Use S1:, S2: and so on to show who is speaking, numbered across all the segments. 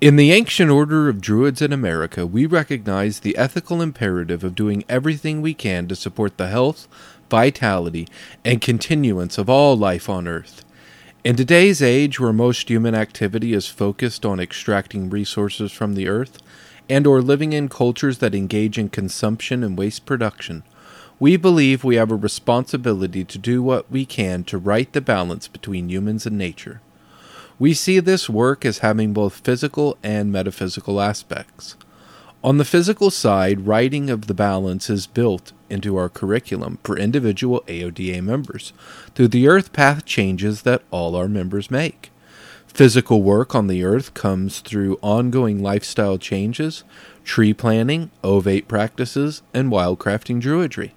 S1: In the ancient order of Druids in America, we recognize the ethical imperative of doing everything we can to support the health, vitality, and continuance of all life on Earth. In today's age, where most human activity is focused on extracting resources from the Earth, and or living in cultures that engage in consumption and waste production, we believe we have a responsibility to do what we can to right the balance between humans and nature. We see this work as having both physical and metaphysical aspects. On the physical side, righting of the balance is built into our curriculum for individual AODA members through the earth path changes that all our members make. Physical work on the earth comes through ongoing lifestyle changes, tree planting, ovate practices, and wildcrafting druidry.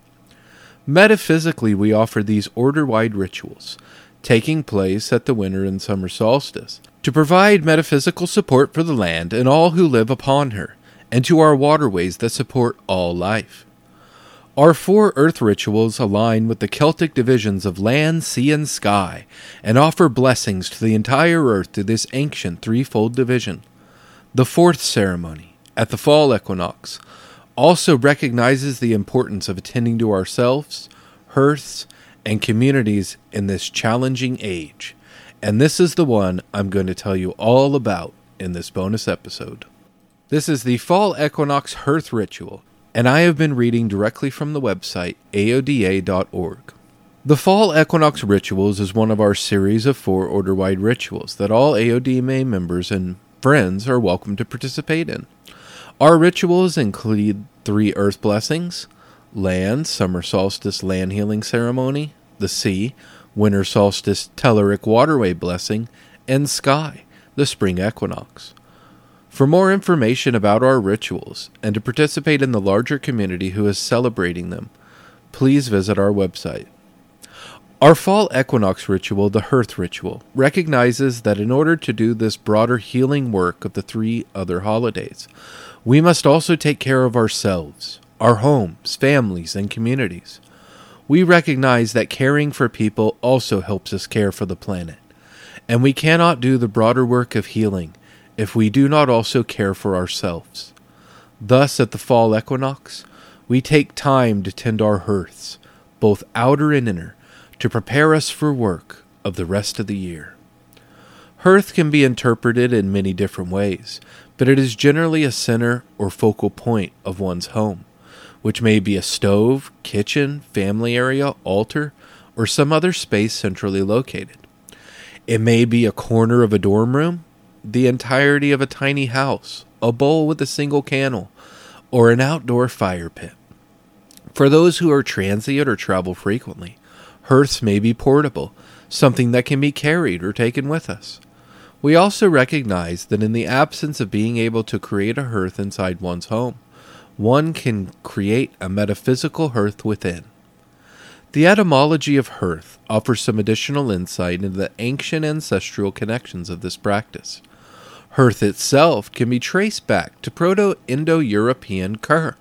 S1: Metaphysically, we offer these order wide rituals taking place at the winter and summer solstice, to provide metaphysical support for the land and all who live upon her, and to our waterways that support all life. Our four earth rituals align with the Celtic divisions of land, sea, and sky, and offer blessings to the entire earth through this ancient threefold division. The fourth ceremony, at the fall equinox, also recognizes the importance of attending to ourselves, hearths, and communities in this challenging age. And this is the one I'm going to tell you all about in this bonus episode. This is the Fall Equinox Hearth Ritual, and I have been reading directly from the website aoda.org. The Fall Equinox Rituals is one of our series of four order wide rituals that all AODA members and friends are welcome to participate in. Our rituals include three earth blessings, land, summer solstice land healing ceremony, the sea, winter solstice telluric waterway blessing, and sky, the spring equinox. For more information about our rituals and to participate in the larger community who is celebrating them, please visit our website. Our fall equinox ritual, the Hearth ritual, recognizes that in order to do this broader healing work of the three other holidays, we must also take care of ourselves, our homes, families, and communities. We recognize that caring for people also helps us care for the planet, and we cannot do the broader work of healing if we do not also care for ourselves. Thus, at the fall equinox, we take time to tend our hearths, both outer and inner, to prepare us for work of the rest of the year. Hearth can be interpreted in many different ways, but it is generally a center or focal point of one's home which may be a stove, kitchen, family area, altar, or some other space centrally located. It may be a corner of a dorm room, the entirety of a tiny house, a bowl with a single candle, or an outdoor fire pit. For those who are transient or travel frequently, hearths may be portable, something that can be carried or taken with us. We also recognize that in the absence of being able to create a hearth inside one's home, one can create a metaphysical hearth within. The etymology of hearth offers some additional insight into the ancient ancestral connections of this practice. Hearth itself can be traced back to Proto Indo European kur,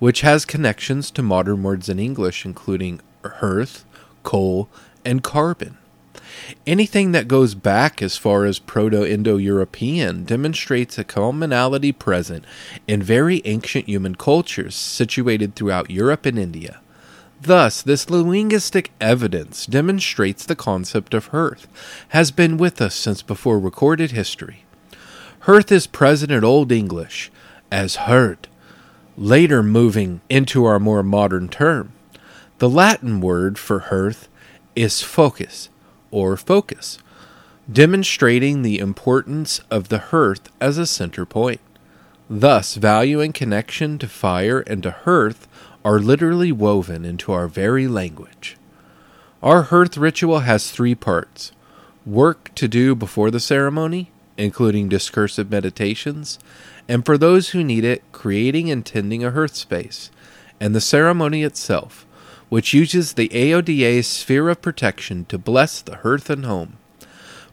S1: which has connections to modern words in English, including hearth, coal, and carbon. Anything that goes back as far as Proto Indo European demonstrates a commonality present in very ancient human cultures situated throughout Europe and India. Thus, this linguistic evidence demonstrates the concept of hearth has been with us since before recorded history. Hearth is present in Old English as heard, later moving into our more modern term. The Latin word for hearth is focus, or focus, demonstrating the importance of the hearth as a center point. Thus, value and connection to fire and to hearth are literally woven into our very language. Our hearth ritual has three parts work to do before the ceremony, including discursive meditations, and for those who need it, creating and tending a hearth space, and the ceremony itself, which uses the AODA sphere of protection to bless the hearth and home.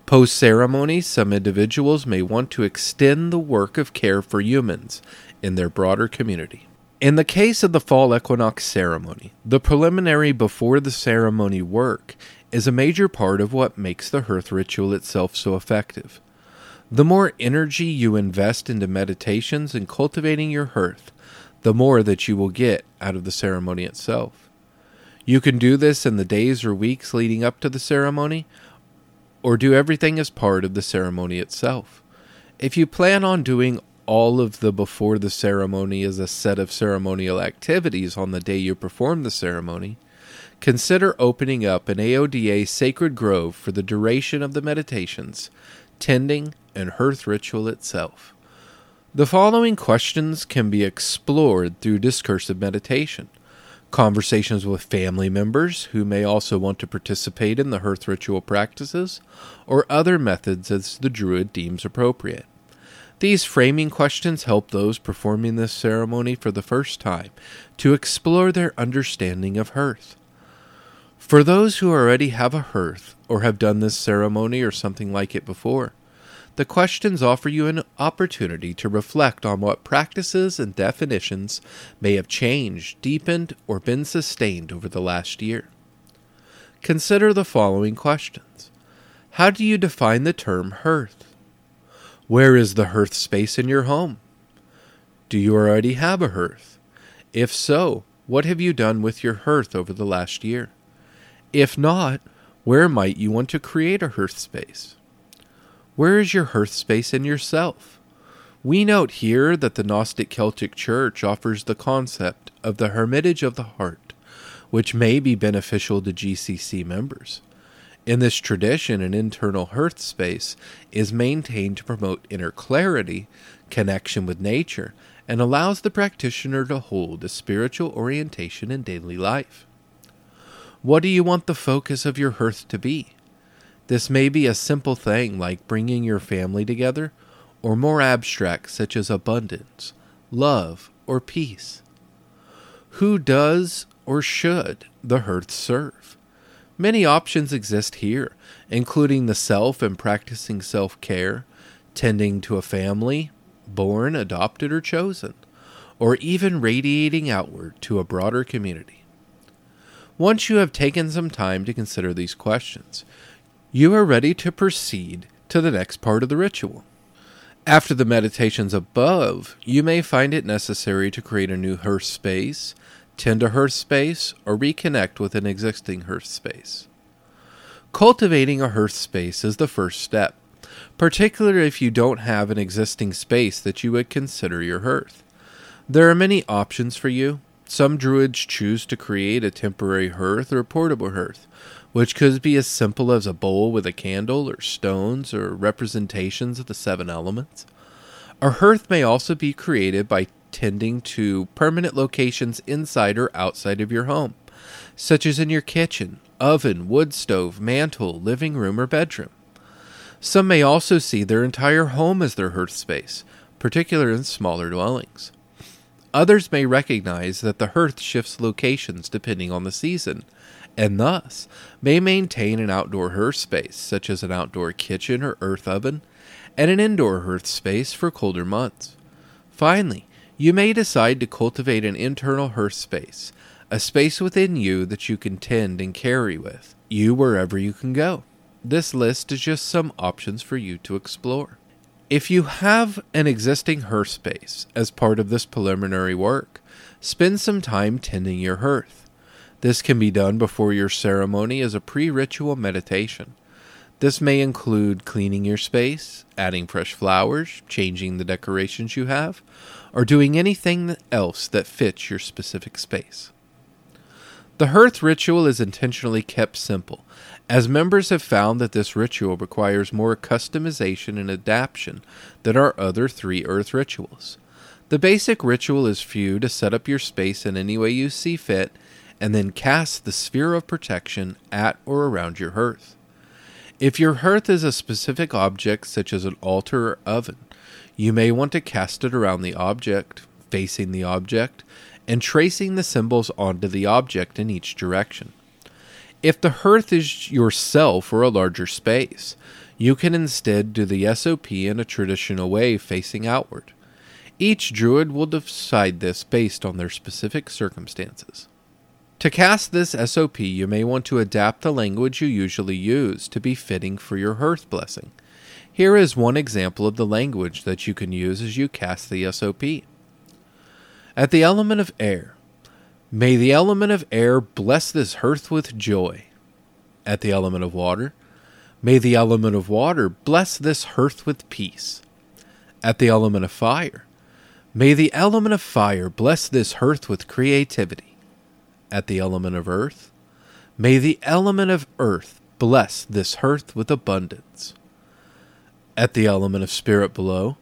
S1: Post ceremony, some individuals may want to extend the work of care for humans in their broader community. In the case of the fall equinox ceremony, the preliminary before the ceremony work is a major part of what makes the hearth ritual itself so effective. The more energy you invest into meditations and cultivating your hearth, the more that you will get out of the ceremony itself. You can do this in the days or weeks leading up to the ceremony, or do everything as part of the ceremony itself. If you plan on doing all of the before the ceremony as a set of ceremonial activities on the day you perform the ceremony, consider opening up an AODA sacred grove for the duration of the meditations, tending, and hearth ritual itself. The following questions can be explored through discursive meditation. Conversations with family members who may also want to participate in the hearth ritual practices, or other methods as the Druid deems appropriate. These framing questions help those performing this ceremony for the first time to explore their understanding of hearth. For those who already have a hearth or have done this ceremony or something like it before, the questions offer you an opportunity to reflect on what practices and definitions may have changed, deepened, or been sustained over the last year. Consider the following questions How do you define the term hearth? Where is the hearth space in your home? Do you already have a hearth? If so, what have you done with your hearth over the last year? If not, where might you want to create a hearth space? Where is your hearth space in yourself? We note here that the Gnostic Celtic Church offers the concept of the hermitage of the heart, which may be beneficial to GCC members. In this tradition, an internal hearth space is maintained to promote inner clarity, connection with nature, and allows the practitioner to hold a spiritual orientation in daily life. What do you want the focus of your hearth to be? This may be a simple thing like bringing your family together, or more abstract, such as abundance, love, or peace. Who does or should the hearth serve? Many options exist here, including the self and practicing self care, tending to a family, born, adopted, or chosen, or even radiating outward to a broader community. Once you have taken some time to consider these questions, you are ready to proceed to the next part of the ritual. After the meditations above, you may find it necessary to create a new hearth space, tend a hearth space, or reconnect with an existing hearth space. Cultivating a hearth space is the first step, particularly if you don't have an existing space that you would consider your hearth. There are many options for you. Some druids choose to create a temporary hearth or portable hearth, which could be as simple as a bowl with a candle or stones or representations of the seven elements. A hearth may also be created by tending to permanent locations inside or outside of your home, such as in your kitchen, oven, wood stove, mantle, living room, or bedroom. Some may also see their entire home as their hearth space, particularly in smaller dwellings. Others may recognize that the hearth shifts locations depending on the season, and thus may maintain an outdoor hearth space, such as an outdoor kitchen or earth oven, and an indoor hearth space for colder months. Finally, you may decide to cultivate an internal hearth space, a space within you that you can tend and carry with you wherever you can go. This list is just some options for you to explore. If you have an existing hearth space as part of this preliminary work, spend some time tending your hearth. This can be done before your ceremony as a pre ritual meditation. This may include cleaning your space, adding fresh flowers, changing the decorations you have, or doing anything else that fits your specific space. The hearth ritual is intentionally kept simple, as members have found that this ritual requires more customization and adaptation than our other three earth rituals. The basic ritual is for you to set up your space in any way you see fit and then cast the sphere of protection at or around your hearth. If your hearth is a specific object, such as an altar or oven, you may want to cast it around the object, facing the object, and tracing the symbols onto the object in each direction. If the hearth is yourself or a larger space, you can instead do the SOP in a traditional way facing outward. Each druid will decide this based on their specific circumstances. To cast this SOP, you may want to adapt the language you usually use to be fitting for your hearth blessing. Here is one example of the language that you can use as you cast the SOP. At the element of air, may the element of air bless this hearth with joy. At the element of water, may the element of water bless this hearth with peace. At the element of fire, may the element of fire bless this hearth with creativity. At the element of earth, may the element of earth bless this hearth with abundance at the element of spirit below.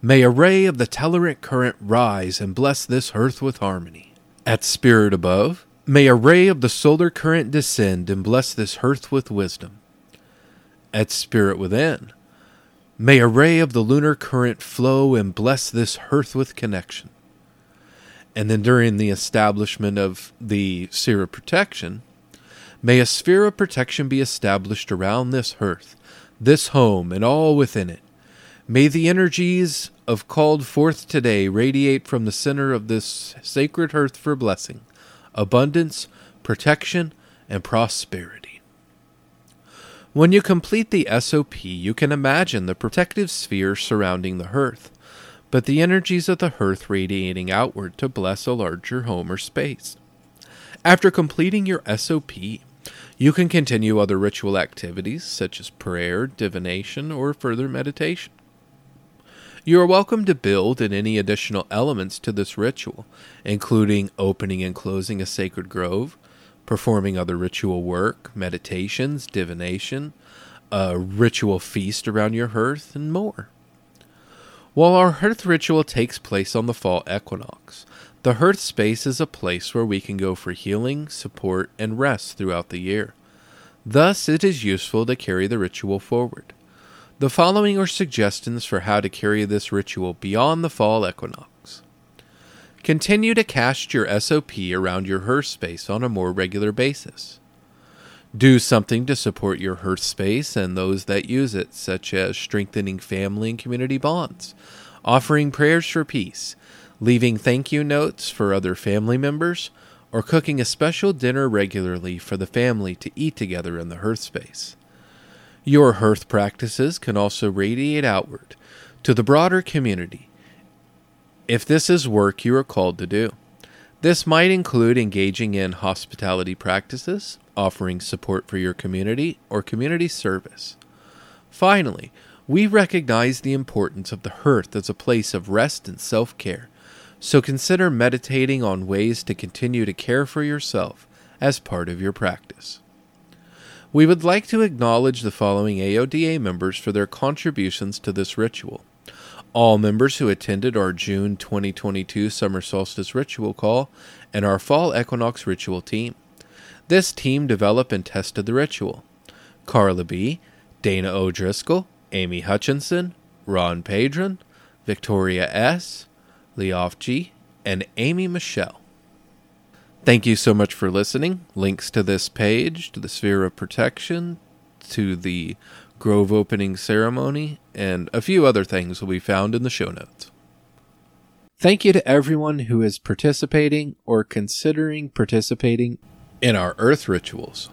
S1: May a ray of the telluric current rise and bless this hearth with harmony. At spirit above, may a ray of the solar current descend and bless this hearth with wisdom. At spirit within, may a ray of the lunar current flow and bless this hearth with connection. And then during the establishment of the sphere of protection, may a sphere of protection be established around this hearth this home, and all within it. May the energies of called forth today radiate from the center of this sacred hearth for blessing, abundance, protection, and prosperity. When you complete the SOP, you can imagine the protective sphere surrounding the hearth, but the energies of the hearth radiating outward to bless a larger home or space. After completing your SOP, you can continue other ritual activities such as prayer, divination, or further meditation. You are welcome to build in any additional elements to this ritual, including opening and closing a sacred grove, performing other ritual work, meditations, divination, a ritual feast around your hearth, and more. While our hearth ritual takes place on the fall equinox, the hearth space is a place where we can go for healing, support, and rest throughout the year. Thus, it is useful to carry the ritual forward. The following are suggestions for how to carry this ritual beyond the fall equinox. Continue to cast your SOP around your hearth space on a more regular basis. Do something to support your hearth space and those that use it, such as strengthening family and community bonds, offering prayers for peace, leaving thank you notes for other family members, or cooking a special dinner regularly for the family to eat together in the hearth space. Your hearth practices can also radiate outward to the broader community if this is work you are called to do. This might include engaging in hospitality practices, offering support for your community, or community service. Finally, we recognize the importance of the hearth as a place of rest and self care so consider meditating on ways to continue to care for yourself as part of your practice. We would like to acknowledge the following AODA members for their contributions to this ritual. All members who attended our June 2022 Summer Solstice Ritual Call and our Fall Equinox Ritual team. This team developed and tested the ritual. Carla B., Dana O'Driscoll, Amy Hutchinson, Ron Padron, Victoria S., Leof G., and Amy Michelle. Thank you so much for listening. Links to this page, to the Sphere of Protection, to the Grove opening ceremony, and a few other things will be found in the show notes. Thank you to everyone who is participating or considering participating in our Earth rituals.